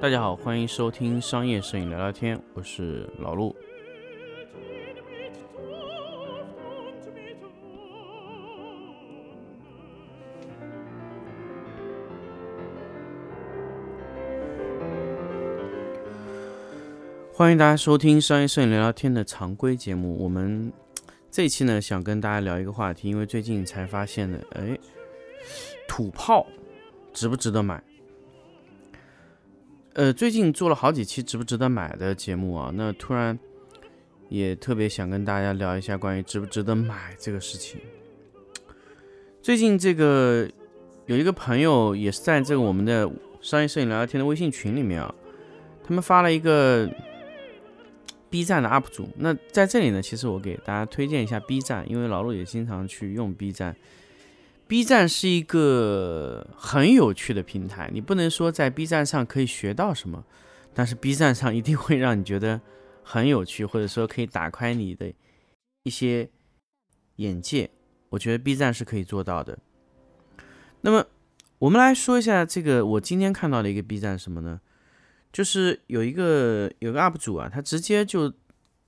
大家好，欢迎收听商业摄影聊聊天，我是老陆。欢迎大家收听商业摄影聊聊天的常规节目。我们这期呢，想跟大家聊一个话题，因为最近才发现的，哎，土炮值不值得买？呃，最近做了好几期值不值得买的节目啊，那突然也特别想跟大家聊一下关于值不值得买这个事情。最近这个有一个朋友也是在这个我们的商业摄影聊聊天的微信群里面啊，他们发了一个。B 站的 UP 主，那在这里呢，其实我给大家推荐一下 B 站，因为老陆也经常去用 B 站。B 站是一个很有趣的平台，你不能说在 B 站上可以学到什么，但是 B 站上一定会让你觉得很有趣，或者说可以打开你的一些眼界。我觉得 B 站是可以做到的。那么我们来说一下这个，我今天看到的一个 B 站什么呢？就是有一个有个 UP 主啊，他直接就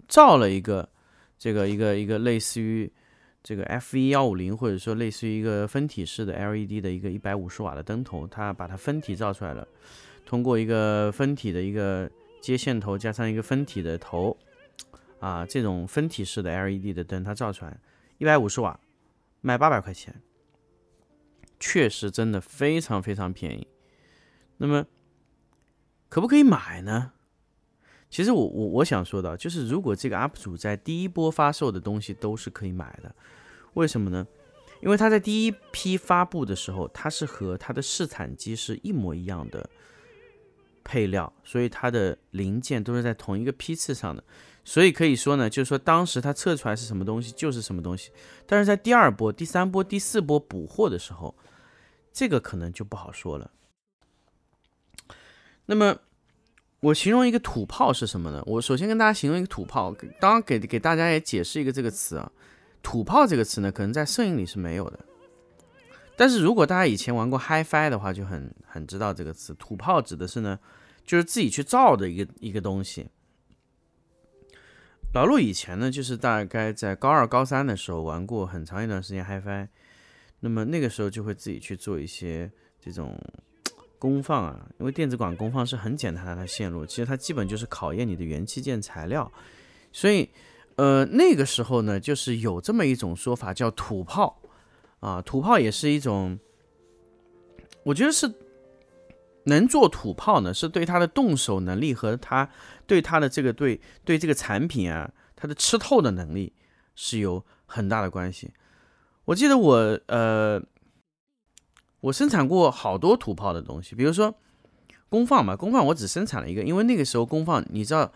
造了一个这个一个一个类似于这个 F 一幺五零，或者说类似于一个分体式的 LED 的一个一百五十瓦的灯头，它把它分体造出来了，通过一个分体的一个接线头加上一个分体的头啊，这种分体式的 LED 的灯，它造出来一百五十瓦，卖八百块钱，确实真的非常非常便宜。那么。可不可以买呢？其实我我我想说的，就是如果这个 UP 主在第一波发售的东西都是可以买的，为什么呢？因为他在第一批发布的时候，它是和它的试产机是一模一样的配料，所以它的零件都是在同一个批次上的，所以可以说呢，就是说当时它测出来是什么东西就是什么东西。但是在第二波、第三波、第四波补货的时候，这个可能就不好说了。那么，我形容一个土炮是什么呢？我首先跟大家形容一个土炮，当然给给大家也解释一个这个词啊。土炮这个词呢，可能在摄影里是没有的。但是如果大家以前玩过 HiFi 的话，就很很知道这个词。土炮指的是呢，就是自己去造的一个一个东西。老陆以前呢，就是大概在高二、高三的时候玩过很长一段时间 HiFi，那么那个时候就会自己去做一些这种。功放啊，因为电子管功放是很简单的，线路其实它基本就是考验你的元器件材料，所以呃那个时候呢，就是有这么一种说法叫土炮啊，土炮也是一种，我觉得是能做土炮呢，是对他的动手能力和他对他的这个对对这个产品啊，他的吃透的能力是有很大的关系。我记得我呃。我生产过好多土炮的东西，比如说功放嘛，功放我只生产了一个，因为那个时候功放，你知道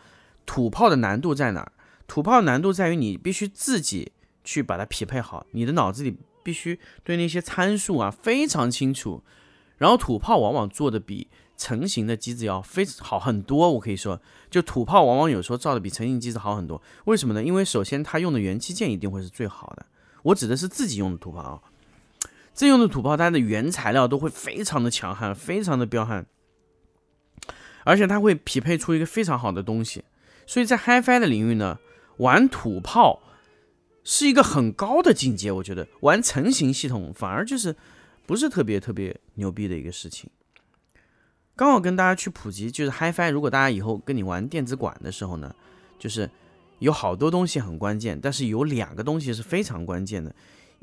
土炮的难度在哪儿？土炮难度在于你必须自己去把它匹配好，你的脑子里必须对那些参数啊非常清楚。然后土炮往往做的比成型的机子要非好很多，我可以说，就土炮往往有时候造的比成型机子好很多。为什么呢？因为首先它用的元器件一定会是最好的，我指的是自己用的土炮啊。这用的土炮，它的原材料都会非常的强悍，非常的彪悍，而且它会匹配出一个非常好的东西。所以在 HiFi 的领域呢，玩土炮是一个很高的境界。我觉得玩成型系统反而就是不是特别特别牛逼的一个事情。刚好跟大家去普及，就是 HiFi。如果大家以后跟你玩电子管的时候呢，就是有好多东西很关键，但是有两个东西是非常关键的。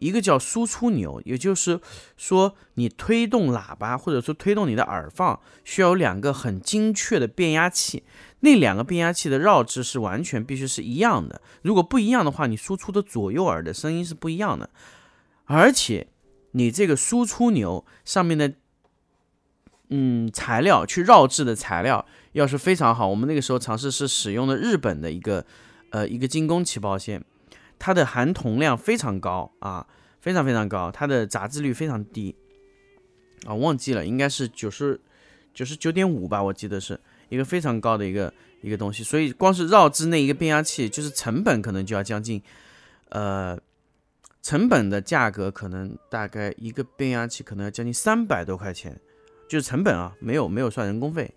一个叫输出钮，也就是说，你推动喇叭或者说推动你的耳放，需要有两个很精确的变压器。那两个变压器的绕制是完全必须是一样的。如果不一样的话，你输出的左右耳的声音是不一样的。而且，你这个输出钮上面的，嗯，材料去绕制的材料要是非常好。我们那个时候尝试是使用的日本的一个，呃，一个精工起爆线。它的含铜量非常高啊，非常非常高，它的杂质率非常低。啊，忘记了，应该是九十九十九点五吧，我记得是一个非常高的一个一个东西，所以光是绕制那一个变压器，就是成本可能就要将近，呃，成本的价格可能大概一个变压器可能要将近三百多块钱，就是成本啊，没有没有算人工费，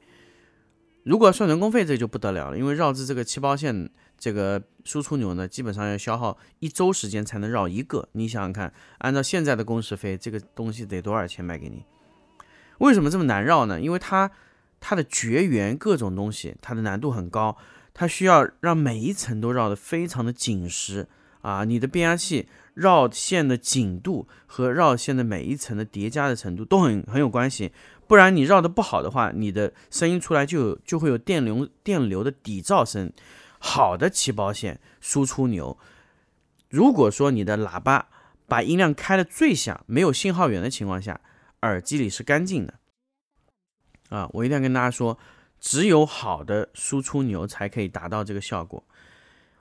如果算人工费，这就不得了了，因为绕制这个气包线这个输出钮呢，基本上要消耗一周时间才能绕一个。你想想看，按照现在的工时费，这个东西得多少钱卖给你？为什么这么难绕呢？因为它它的绝缘各种东西，它的难度很高，它需要让每一层都绕得非常的紧实啊。你的变压器绕线的紧度和绕线的每一层的叠加的程度都很很有关系。不然你绕的不好的话，你的声音出来就就会有电流电流的底噪声。好的起包线输出牛，如果说你的喇叭把音量开的最响，没有信号源的情况下，耳机里是干净的。啊，我一定要跟大家说，只有好的输出牛才可以达到这个效果。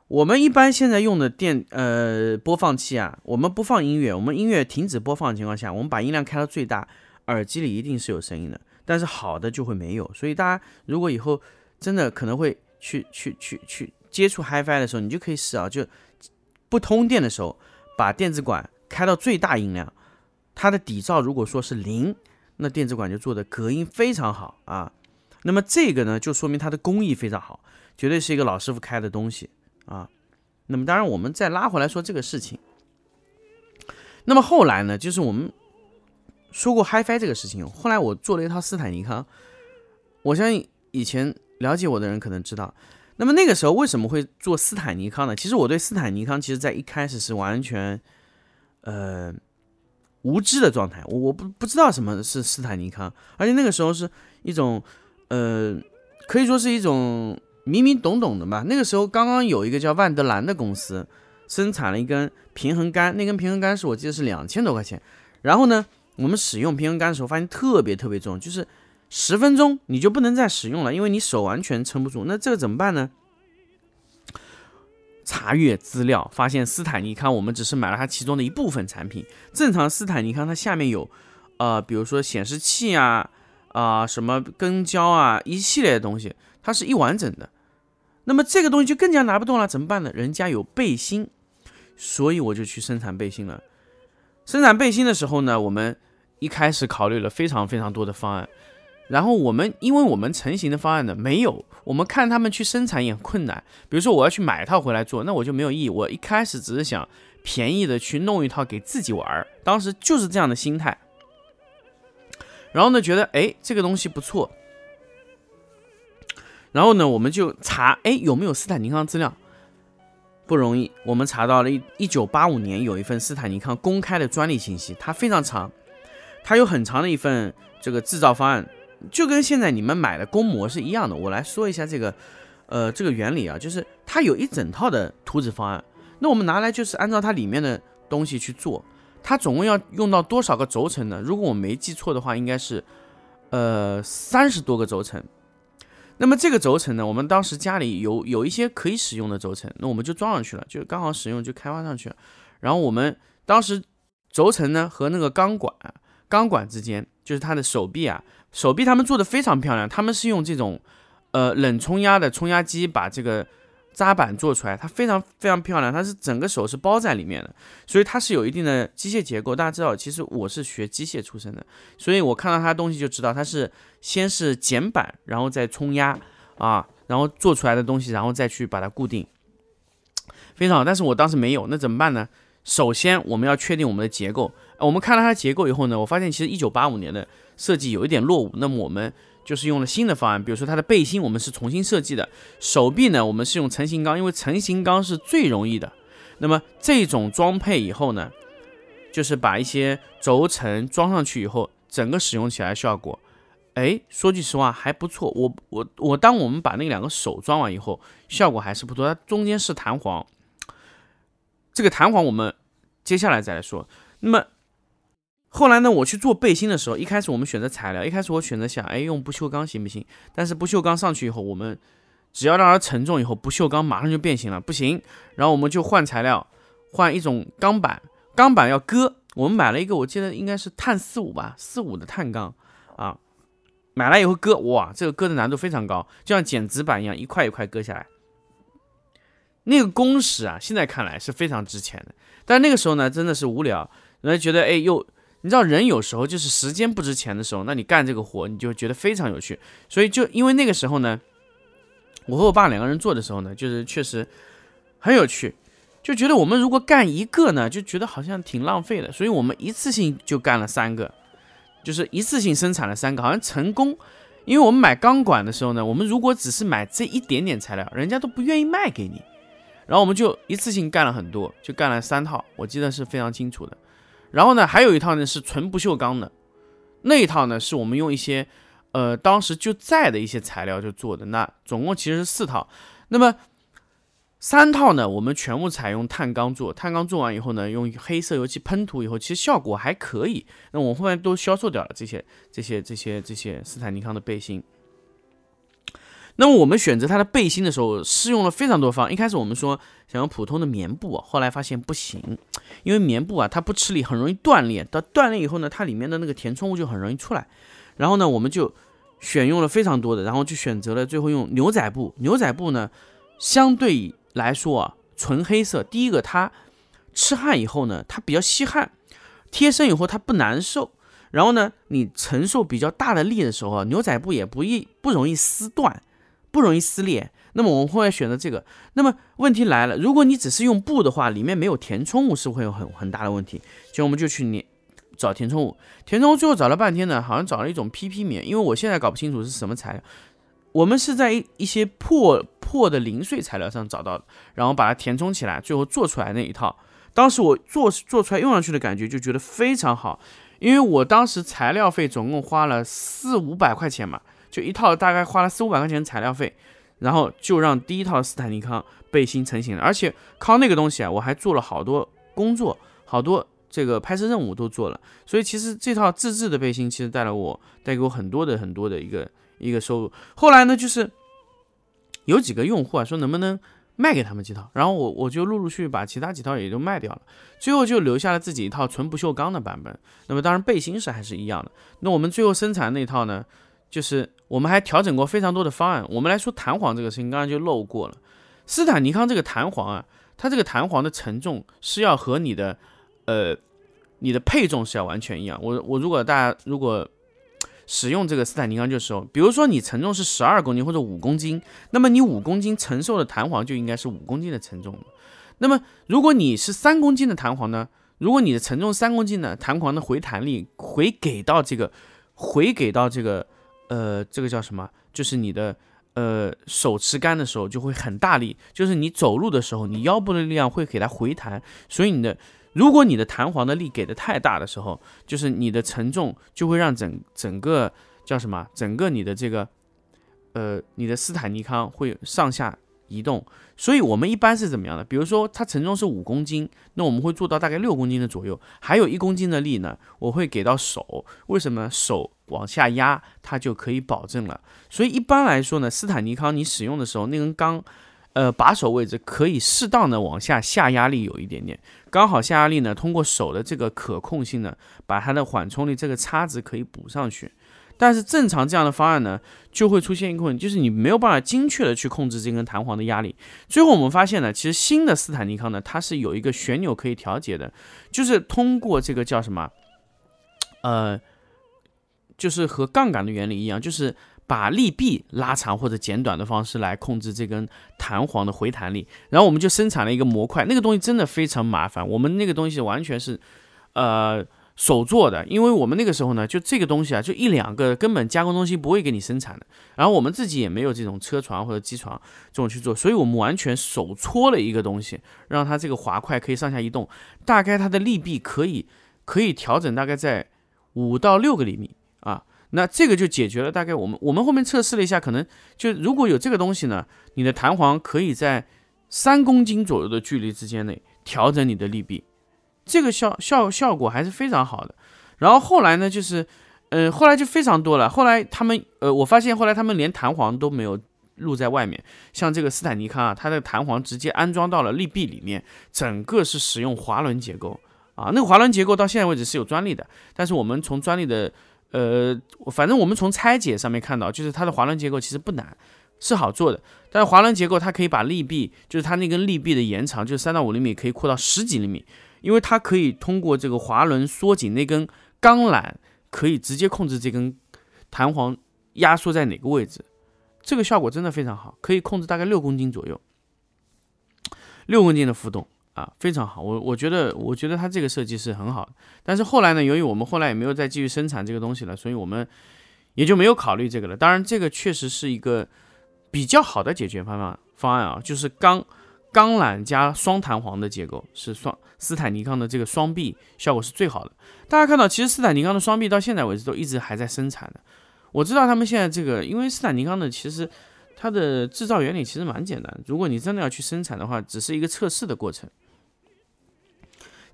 我们一般现在用的电呃播放器啊，我们不放音乐，我们音乐停止播放的情况下，我们把音量开到最大。耳机里一定是有声音的，但是好的就会没有。所以大家如果以后真的可能会去去去去接触 HiFi 的时候，你就可以试啊，就不通电的时候，把电子管开到最大音量，它的底噪如果说是零，那电子管就做的隔音非常好啊。那么这个呢，就说明它的工艺非常好，绝对是一个老师傅开的东西啊。那么当然，我们再拉回来说这个事情。那么后来呢，就是我们。说过 HiFi 这个事情，后来我做了一套斯坦尼康，我相信以前了解我的人可能知道。那么那个时候为什么会做斯坦尼康呢？其实我对斯坦尼康其实在一开始是完全呃无知的状态，我我不不知道什么是斯坦尼康，而且那个时候是一种呃可以说是一种懵懵懂懂的吧。那个时候刚刚有一个叫万德兰的公司生产了一根平衡杆，那根平衡杆是我记得是两千多块钱，然后呢。我们使用平衡杆的时候，发现特别特别重，就是十分钟你就不能再使用了，因为你手完全撑不住。那这个怎么办呢？查阅资料，发现斯坦尼康，我们只是买了它其中的一部分产品。正常斯坦尼康它下面有，呃，比如说显示器啊，啊，什么跟焦啊，一系列的东西，它是一完整的。那么这个东西就更加拿不动了，怎么办呢？人家有背心，所以我就去生产背心了。生产背心的时候呢，我们一开始考虑了非常非常多的方案，然后我们因为我们成型的方案呢没有，我们看他们去生产也很困难。比如说我要去买一套回来做，那我就没有意义。我一开始只是想便宜的去弄一套给自己玩，当时就是这样的心态。然后呢，觉得哎这个东西不错，然后呢我们就查哎有没有斯坦尼康资料。不容易，我们查到了一一九八五年有一份斯坦尼康公开的专利信息，它非常长，它有很长的一份这个制造方案，就跟现在你们买的公模是一样的。我来说一下这个，呃，这个原理啊，就是它有一整套的图纸方案，那我们拿来就是按照它里面的东西去做，它总共要用到多少个轴承呢？如果我没记错的话，应该是呃三十多个轴承。那么这个轴承呢，我们当时家里有有一些可以使用的轴承，那我们就装上去了，就刚好使用就开发上去了。然后我们当时轴承呢和那个钢管，钢管之间就是它的手臂啊，手臂他们做的非常漂亮，他们是用这种呃冷冲压的冲压机把这个。扎板做出来，它非常非常漂亮，它是整个手是包在里面的，所以它是有一定的机械结构。大家知道，其实我是学机械出身的，所以我看到它东西就知道，它是先是剪板，然后再冲压啊，然后做出来的东西，然后再去把它固定，非常好。但是我当时没有，那怎么办呢？首先我们要确定我们的结构。我们看了它的结构以后呢，我发现其实一九八五年的设计有一点落伍。那么我们就是用了新的方案，比如说它的背心，我们是重新设计的；手臂呢，我们是用成型钢，因为成型钢是最容易的。那么这种装配以后呢，就是把一些轴承装上去以后，整个使用起来效果，哎，说句实话还不错。我我我，当我们把那两个手装完以后，效果还是不错。它中间是弹簧，这个弹簧我们接下来再来说。那么。后来呢，我去做背心的时候，一开始我们选择材料，一开始我选择想，哎，用不锈钢行不行？但是不锈钢上去以后，我们只要让它承重以后，不锈钢马上就变形了，不行。然后我们就换材料，换一种钢板，钢板要割。我们买了一个，我记得应该是碳四五吧，四五的碳钢啊。买来以后割，哇，这个割的难度非常高，就像剪纸板一样，一块一块割下来。那个工时啊，现在看来是非常值钱的，但那个时候呢，真的是无聊，人家觉得，哎，又。你知道人有时候就是时间不值钱的时候，那你干这个活你就觉得非常有趣。所以就因为那个时候呢，我和我爸两个人做的时候呢，就是确实很有趣，就觉得我们如果干一个呢，就觉得好像挺浪费的，所以我们一次性就干了三个，就是一次性生产了三个，好像成功。因为我们买钢管的时候呢，我们如果只是买这一点点材料，人家都不愿意卖给你。然后我们就一次性干了很多，就干了三套，我记得是非常清楚的。然后呢，还有一套呢是纯不锈钢的，那一套呢是我们用一些呃当时就在的一些材料就做的。那总共其实是四套。那么三套呢，我们全部采用碳钢做，碳钢做完以后呢，用黑色油漆喷涂以后，其实效果还可以。那我后面都销售掉了这些、这些、这些、这些斯坦尼康的背心。那么我们选择它的背心的时候，试用了非常多方。一开始我们说想用普通的棉布，后来发现不行，因为棉布啊它不吃力，很容易断裂。到断裂以后呢，它里面的那个填充物就很容易出来。然后呢，我们就选用了非常多的，然后就选择了最后用牛仔布。牛仔布呢，相对。来说啊，纯黑色，第一个它吃汗以后呢，它比较吸汗，贴身以后它不难受，然后呢，你承受比较大的力的时候啊，牛仔布也不易不容易撕断，不容易撕裂。那么我们后来选择这个。那么问题来了，如果你只是用布的话，里面没有填充物，是会有很很大的问题。所以我们就去粘找填充物，填充物最后找了半天呢，好像找了一种 PP 棉，因为我现在搞不清楚是什么材料。我们是在一一些破破的零碎材料上找到的，然后把它填充起来，最后做出来那一套。当时我做做出来用上去的感觉就觉得非常好，因为我当时材料费总共花了四五百块钱嘛，就一套大概花了四五百块钱材料费，然后就让第一套斯坦尼康背心成型了。而且靠那个东西啊，我还做了好多工作，好多这个拍摄任务都做了。所以其实这套自制的背心其实带了我带给我很多的很多的一个。一个收入，后来呢，就是有几个用户啊说能不能卖给他们几套，然后我我就陆陆续续把其他几套也都卖掉了，最后就留下了自己一套纯不锈钢的版本。那么当然背心是还是一样的。那我们最后生产那套呢，就是我们还调整过非常多的方案。我们来说弹簧这个事情，刚刚就漏过了。斯坦尼康这个弹簧啊，它这个弹簧的承重是要和你的呃你的配重是要完全一样。我我如果大家如果使用这个斯坦尼康就时候，比如说你承重是十二公斤或者五公斤，那么你五公斤承受的弹簧就应该是五公斤的承重。那么如果你是三公斤的弹簧呢？如果你的承重三公斤呢，弹簧的回弹力回给到这个，回给到这个，呃，这个叫什么？就是你的呃手持杆的时候就会很大力，就是你走路的时候，你腰部的力量会给它回弹，所以你的。如果你的弹簧的力给的太大的时候，就是你的承重就会让整整个叫什么？整个你的这个，呃，你的斯坦尼康会上下移动。所以我们一般是怎么样的？比如说它承重是五公斤，那我们会做到大概六公斤的左右，还有一公斤的力呢，我会给到手。为什么？手往下压，它就可以保证了。所以一般来说呢，斯坦尼康你使用的时候，那根钢。呃，把手位置可以适当的往下下压力有一点点，刚好下压力呢，通过手的这个可控性呢，把它的缓冲力这个差值可以补上去。但是正常这样的方案呢，就会出现一个问题，就是你没有办法精确的去控制这根弹簧的压力。最后我们发现呢，其实新的斯坦尼康呢，它是有一个旋钮可以调节的，就是通过这个叫什么，呃，就是和杠杆的原理一样，就是。把力臂拉长或者减短的方式来控制这根弹簧的回弹力，然后我们就生产了一个模块。那个东西真的非常麻烦，我们那个东西完全是，呃，手做的。因为我们那个时候呢，就这个东西啊，就一两个，根本加工中心不会给你生产的。然后我们自己也没有这种车床或者机床这种去做，所以我们完全手搓了一个东西，让它这个滑块可以上下移动。大概它的力臂可以可以调整大概在五到六个厘米啊。那这个就解决了，大概我们我们后面测试了一下，可能就如果有这个东西呢，你的弹簧可以在三公斤左右的距离之间内调整你的力臂，这个效效效果还是非常好的。然后后来呢，就是，嗯，后来就非常多了。后来他们，呃，我发现后来他们连弹簧都没有露在外面，像这个斯坦尼康啊，它的弹簧直接安装到了力臂里面，整个是使用滑轮结构啊，那个滑轮结构到现在为止是有专利的，但是我们从专利的。呃，反正我们从拆解上面看到，就是它的滑轮结构其实不难，是好做的。但是滑轮结构它可以把力臂，就是它那根力臂的延长，就是三到五厘米，可以扩到十几厘米，因为它可以通过这个滑轮缩紧那根钢缆，可以直接控制这根弹簧压缩在哪个位置。这个效果真的非常好，可以控制大概六公斤左右，六公斤的浮动啊，非常好。我我觉得，我觉得它这个设计是很好的。但是后来呢，由于我们后来也没有再继续生产这个东西了，所以我们也就没有考虑这个了。当然，这个确实是一个比较好的解决方案方案啊，就是钢钢缆加双弹簧的结构，是双斯坦尼康的这个双臂效果是最好的。大家看到，其实斯坦尼康的双臂到现在为止都一直还在生产的。我知道他们现在这个，因为斯坦尼康的其实它的制造原理其实蛮简单，如果你真的要去生产的话，只是一个测试的过程。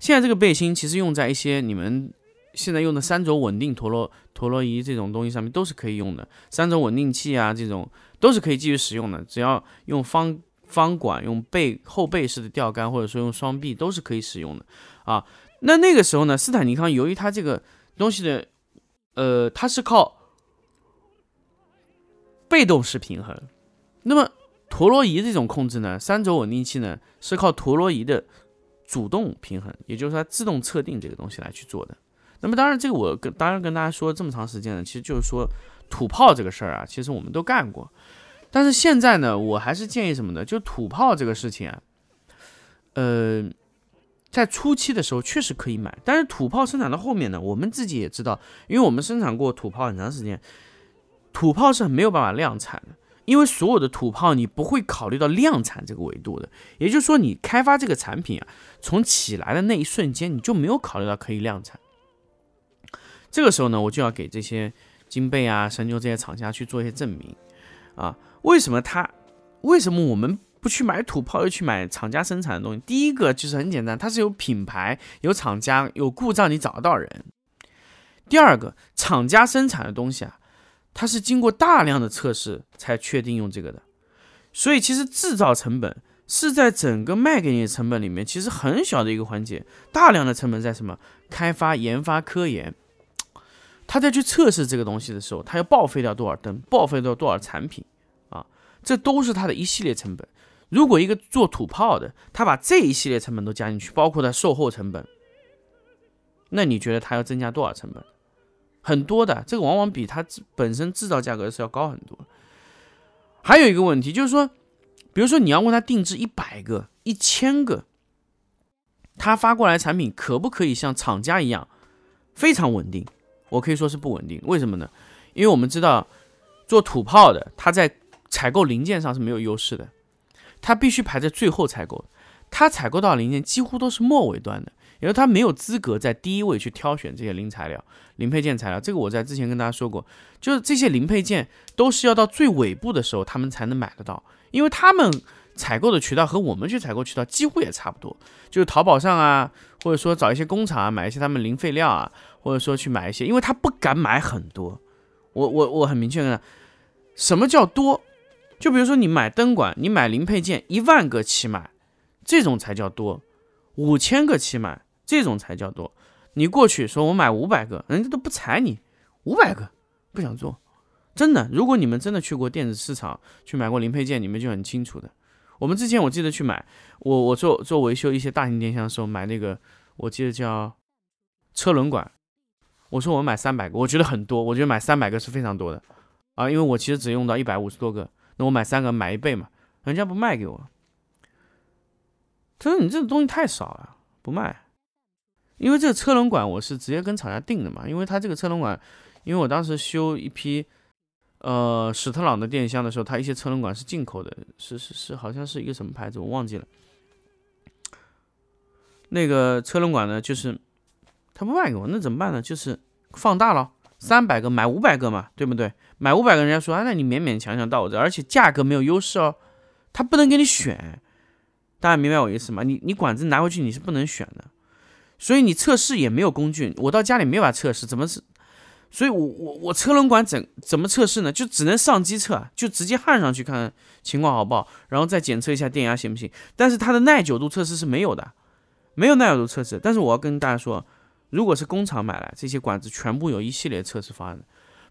现在这个背心其实用在一些你们现在用的三轴稳定陀螺陀螺仪这种东西上面都是可以用的，三轴稳定器啊这种都是可以继续使用的，只要用方方管、用背后背式的钓竿或者说用双臂都是可以使用的啊。那那个时候呢，斯坦尼康由于它这个东西的，呃，它是靠被动式平衡，那么陀螺仪这种控制呢，三轴稳定器呢是靠陀螺仪的主动平衡，也就是说自动测定这个东西来去做的。那么当然，这个我跟当然跟大家说这么长时间了，其实就是说土炮这个事儿啊，其实我们都干过。但是现在呢，我还是建议什么呢？就土炮这个事情啊，呃，在初期的时候确实可以买，但是土炮生产到后面呢，我们自己也知道，因为我们生产过土炮很长时间。土炮是没有办法量产的，因为所有的土炮你不会考虑到量产这个维度的。也就是说，你开发这个产品啊，从起来的那一瞬间，你就没有考虑到可以量产。这个时候呢，我就要给这些金贝啊、神牛这些厂家去做一些证明啊。为什么他？为什么我们不去买土炮，又去买厂家生产的东西？第一个就是很简单，它是有品牌、有厂家、有故障，你找得到人。第二个，厂家生产的东西啊。它是经过大量的测试才确定用这个的，所以其实制造成本是在整个卖给你的成本里面，其实很小的一个环节。大量的成本在什么？开发、研发、科研。他在去测试这个东西的时候，他要报废掉多少灯，报废掉多少产品啊？这都是他的一系列成本。如果一个做土炮的，他把这一系列成本都加进去，包括他售后成本，那你觉得他要增加多少成本？很多的，这个往往比它本身制造价格是要高很多。还有一个问题就是说，比如说你要问他定制一百个、一千个，他发过来产品可不可以像厂家一样非常稳定？我可以说是不稳定。为什么呢？因为我们知道做土炮的，他在采购零件上是没有优势的，他必须排在最后采购，他采购到零件几乎都是末尾端的。因为他没有资格在第一位去挑选这些零材料、零配件材料，这个我在之前跟大家说过，就是这些零配件都是要到最尾部的时候他们才能买得到，因为他们采购的渠道和我们去采购渠道几乎也差不多，就是淘宝上啊，或者说找一些工厂啊买一些他们零废料啊，或者说去买一些，因为他不敢买很多。我我我很明确的，什么叫多？就比如说你买灯管，你买零配件一万个起买，这种才叫多，五千个起买。这种才叫多，你过去说我买五百个，人家都不睬你，五百个不想做，真的。如果你们真的去过电子市场去买过零配件，你们就很清楚的。我们之前我记得去买，我我做做维修一些大型电箱的时候买那个，我记得叫车轮管，我说我买三百个，我觉得很多，我觉得买三百个是非常多的啊，因为我其实只用到一百五十多个，那我买三个买一倍嘛，人家不卖给我，他说你这个东西太少了，不卖。因为这个车轮管我是直接跟厂家订的嘛，因为他这个车轮管，因为我当时修一批，呃，史特朗的电箱的时候，他一些车轮管是进口的，是是是，好像是一个什么牌子我忘记了。那个车轮管呢，就是他不卖给我，那怎么办呢？就是放大了，三百个买五百个嘛，对不对？买五百个人家说啊，那你勉勉强强到我这，而且价格没有优势哦，他不能给你选，大家明白我意思吗？你你管子拿回去你是不能选的。所以你测试也没有工具，我到家里没法测试，怎么是？所以我我我车轮管怎怎么测试呢？就只能上机测，就直接焊上去看情况好不好，然后再检测一下电压行不行。但是它的耐久度测试是没有的，没有耐久度测试。但是我要跟大家说，如果是工厂买来这些管子，全部有一系列测试方案的。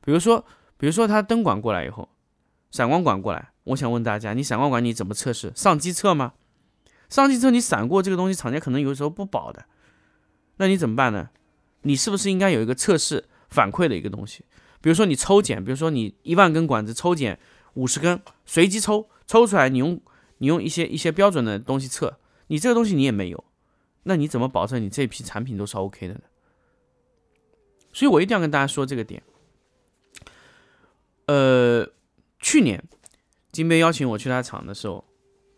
比如说，比如说它灯管过来以后，闪光管过来，我想问大家，你闪光管你怎么测试？上机测吗？上机测你闪过这个东西，厂家可能有时候不保的。那你怎么办呢？你是不是应该有一个测试反馈的一个东西？比如说你抽检，比如说你一万根管子抽检五十根，随机抽，抽出来你用你用一些一些标准的东西测，你这个东西你也没有，那你怎么保证你这批产品都是 OK 的呢？所以我一定要跟大家说这个点。呃，去年金杯邀请我去他厂的时候，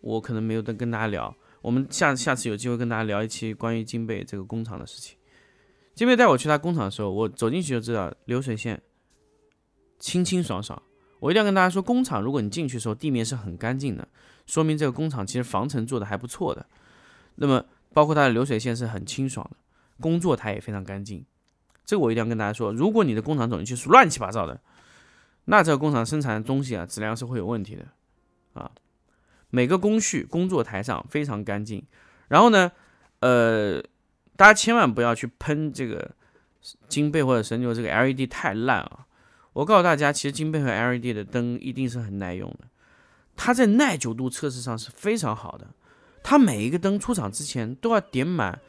我可能没有跟跟大家聊。我们下下次有机会跟大家聊一期关于金贝这个工厂的事情。金贝带我去他工厂的时候，我走进去就知道流水线清清爽爽。我一定要跟大家说，工厂如果你进去的时候地面是很干净的，说明这个工厂其实防尘做的还不错的。那么包括它的流水线是很清爽的，工作台也非常干净。这个我一定要跟大家说，如果你的工厂走进去是乱七八糟的。那这个工厂生产的东西啊，质量是会有问题的，啊，每个工序工作台上非常干净。然后呢，呃，大家千万不要去喷这个金贝或者神牛这个 LED 太烂啊！我告诉大家，其实金贝和 LED 的灯一定是很耐用的，它在耐久度测试上是非常好的。它每一个灯出厂之前都要点满，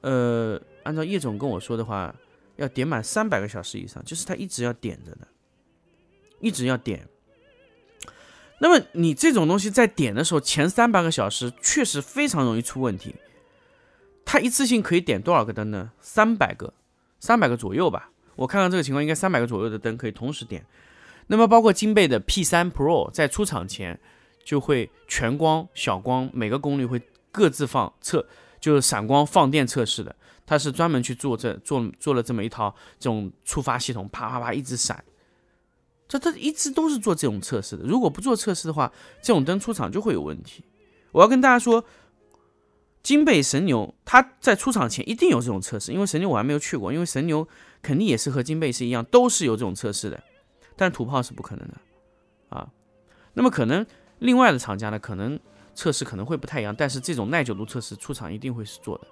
呃，按照叶总跟我说的话，要点满三百个小时以上，就是它一直要点着的。一直要点，那么你这种东西在点的时候，前三百个小时确实非常容易出问题。它一次性可以点多少个灯呢？三百个，三百个左右吧。我看看这个情况，应该三百个左右的灯可以同时点。那么包括金贝的 P3 Pro 在出厂前就会全光、小光，每个功率会各自放测，就是闪光放电测试的。它是专门去做这做做了这么一套这种触发系统，啪啪啪一直闪。这它一直都是做这种测试的，如果不做测试的话，这种灯出厂就会有问题。我要跟大家说，金贝神牛它在出厂前一定有这种测试，因为神牛我还没有去过，因为神牛肯定也是和金贝是一样，都是有这种测试的，但土炮是不可能的啊。那么可能另外的厂家呢，可能测试可能会不太一样，但是这种耐久度测试出厂一定会是做的。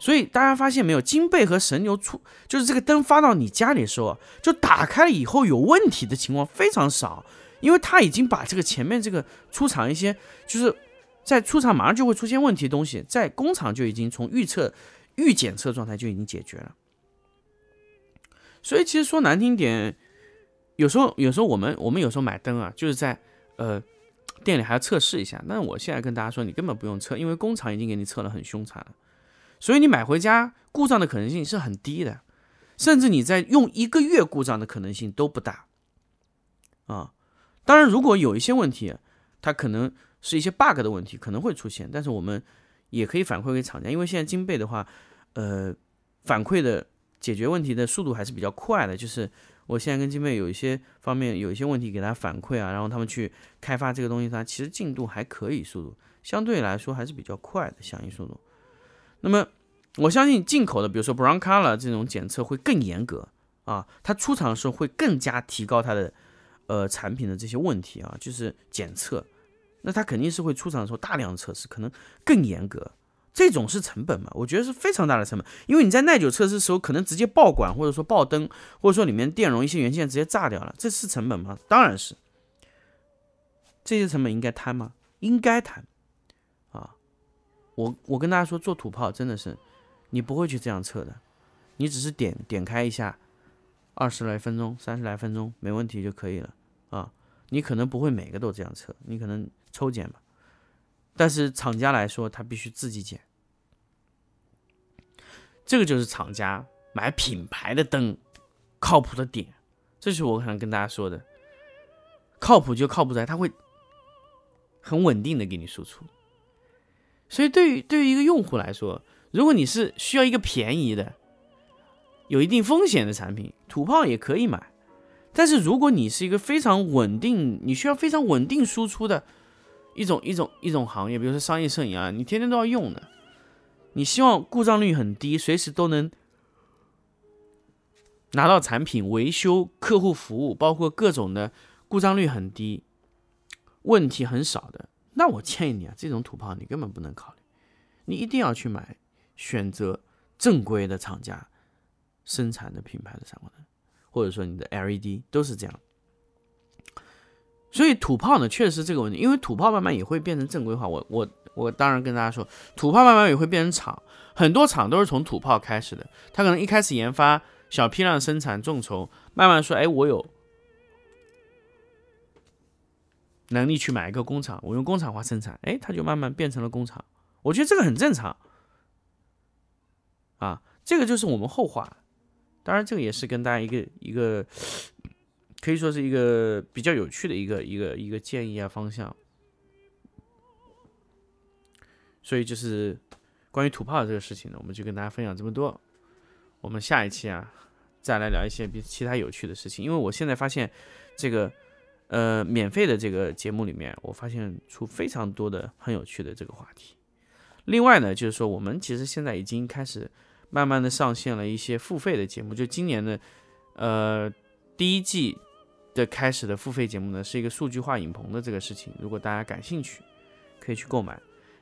所以大家发现没有，金贝和神牛出就是这个灯发到你家里的时候，就打开以后有问题的情况非常少，因为它已经把这个前面这个出厂一些就是在出厂马上就会出现问题的东西，在工厂就已经从预测预检测状态就已经解决了。所以其实说难听点，有时候有时候我们我们有时候买灯啊，就是在呃店里还要测试一下。那我现在跟大家说，你根本不用测，因为工厂已经给你测了很凶残。所以你买回家故障的可能性是很低的，甚至你在用一个月故障的可能性都不大啊。当然，如果有一些问题，它可能是一些 bug 的问题，可能会出现，但是我们也可以反馈给厂家，因为现在金贝的话，呃，反馈的解决问题的速度还是比较快的。就是我现在跟金贝有一些方面有一些问题给他反馈啊，然后他们去开发这个东西，它其实进度还可以，速度相对来说还是比较快的响应速度。那么，我相信进口的，比如说 Brown Color 这种检测会更严格啊，它出厂的时候会更加提高它的呃产品的这些问题啊，就是检测，那它肯定是会出厂的时候大量测试，可能更严格，这种是成本嘛？我觉得是非常大的成本，因为你在耐久测试的时候可能直接爆管，或者说爆灯，或者说里面电容一些元件直接炸掉了，这是成本吗？当然是，这些成本应该摊吗？应该摊。我我跟大家说，做土炮真的是，你不会去这样测的，你只是点点开一下，二十来分钟、三十来分钟没问题就可以了啊。你可能不会每个都这样测，你可能抽检吧。但是厂家来说，他必须自己检，这个就是厂家买品牌的灯靠谱的点。这是我想跟大家说的，靠谱就靠谱在它会很稳定的给你输出。所以，对于对于一个用户来说，如果你是需要一个便宜的、有一定风险的产品，土炮也可以买。但是，如果你是一个非常稳定、你需要非常稳定输出的一种一种一种行业，比如说商业摄影啊，你天天都要用的，你希望故障率很低，随时都能拿到产品维修、客户服务，包括各种的故障率很低、问题很少的。那我建议你啊，这种土炮你根本不能考虑，你一定要去买选择正规的厂家生产的品牌的闪光灯，或者说你的 LED 都是这样。所以土炮呢，确实这个问题，因为土炮慢慢也会变成正规化。我我我当然跟大家说，土炮慢慢也会变成厂，很多厂都是从土炮开始的，他可能一开始研发小批量生产众筹，慢慢说，哎，我有。能力去买一个工厂，我用工厂化生产，哎，它就慢慢变成了工厂。我觉得这个很正常，啊，这个就是我们后话。当然，这个也是跟大家一个一个，可以说是一个比较有趣的一个一个一个建议啊方向。所以就是关于土炮这个事情呢，我们就跟大家分享这么多。我们下一期啊，再来聊一些比其他有趣的事情。因为我现在发现这个。呃，免费的这个节目里面，我发现出非常多的很有趣的这个话题。另外呢，就是说我们其实现在已经开始慢慢的上线了一些付费的节目。就今年的呃第一季的开始的付费节目呢，是一个数据化影棚的这个事情。如果大家感兴趣，可以去购买。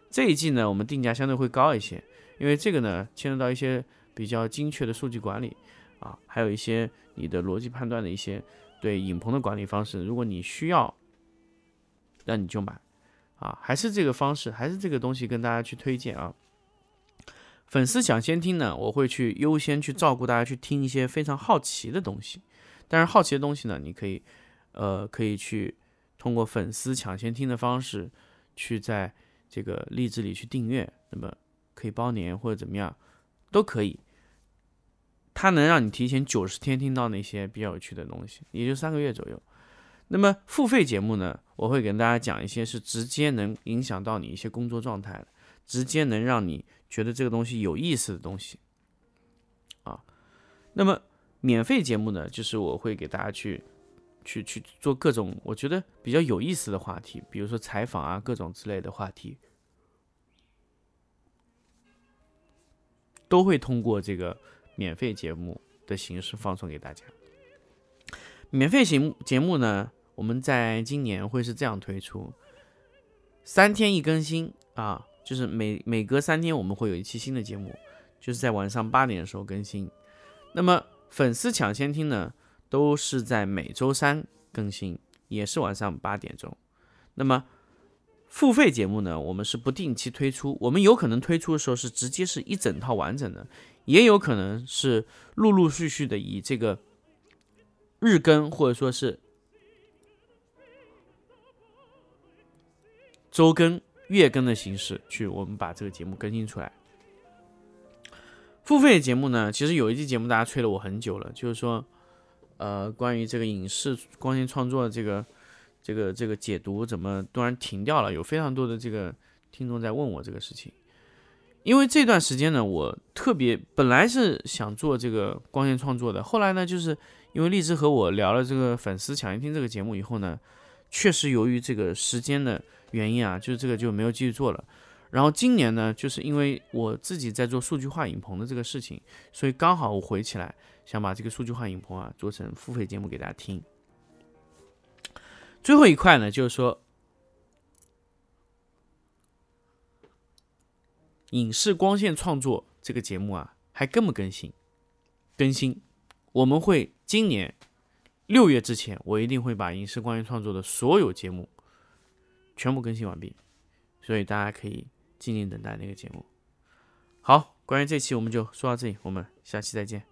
这一季呢，我们定价相对会高一些，因为这个呢牵扯到一些比较精确的数据管理啊，还有一些你的逻辑判断的一些。对影棚的管理方式，如果你需要，那你就买，啊，还是这个方式，还是这个东西跟大家去推荐啊。粉丝抢先听呢，我会去优先去照顾大家去听一些非常好奇的东西，但是好奇的东西呢，你可以，呃，可以去通过粉丝抢先听的方式，去在这个荔枝里去订阅，那么可以包年或者怎么样，都可以。它能让你提前九十天听到那些比较有趣的东西，也就三个月左右。那么付费节目呢，我会跟大家讲一些是直接能影响到你一些工作状态的，直接能让你觉得这个东西有意思的东西啊。那么免费节目呢，就是我会给大家去去去做各种我觉得比较有意思的话题，比如说采访啊，各种之类的话题，都会通过这个。免费节目的形式放送给大家。免费节目节目呢，我们在今年会是这样推出：三天一更新啊，就是每每隔三天我们会有一期新的节目，就是在晚上八点的时候更新。那么粉丝抢先听呢，都是在每周三更新，也是晚上八点钟。那么付费节目呢，我们是不定期推出，我们有可能推出的时候是直接是一整套完整的。也有可能是陆陆续续的以这个日更或者说是周更、月更的形式去，我们把这个节目更新出来。付费节目呢，其实有一期节目大家催了我很久了，就是说，呃，关于这个影视光线创作这个、这个、这个解读怎么突然停掉了？有非常多的这个听众在问我这个事情。因为这段时间呢，我特别本来是想做这个光线创作的，后来呢，就是因为荔枝和我聊了这个粉丝抢先听这个节目以后呢，确实由于这个时间的原因啊，就是这个就没有继续做了。然后今年呢，就是因为我自己在做数据化影棚的这个事情，所以刚好我回起来想把这个数据化影棚啊做成付费节目给大家听。最后一块呢，就是说。影视光线创作这个节目啊，还更不更新？更新，我们会今年六月之前，我一定会把影视光线创作的所有节目全部更新完毕，所以大家可以静静等待那个节目。好，关于这期我们就说到这里，我们下期再见。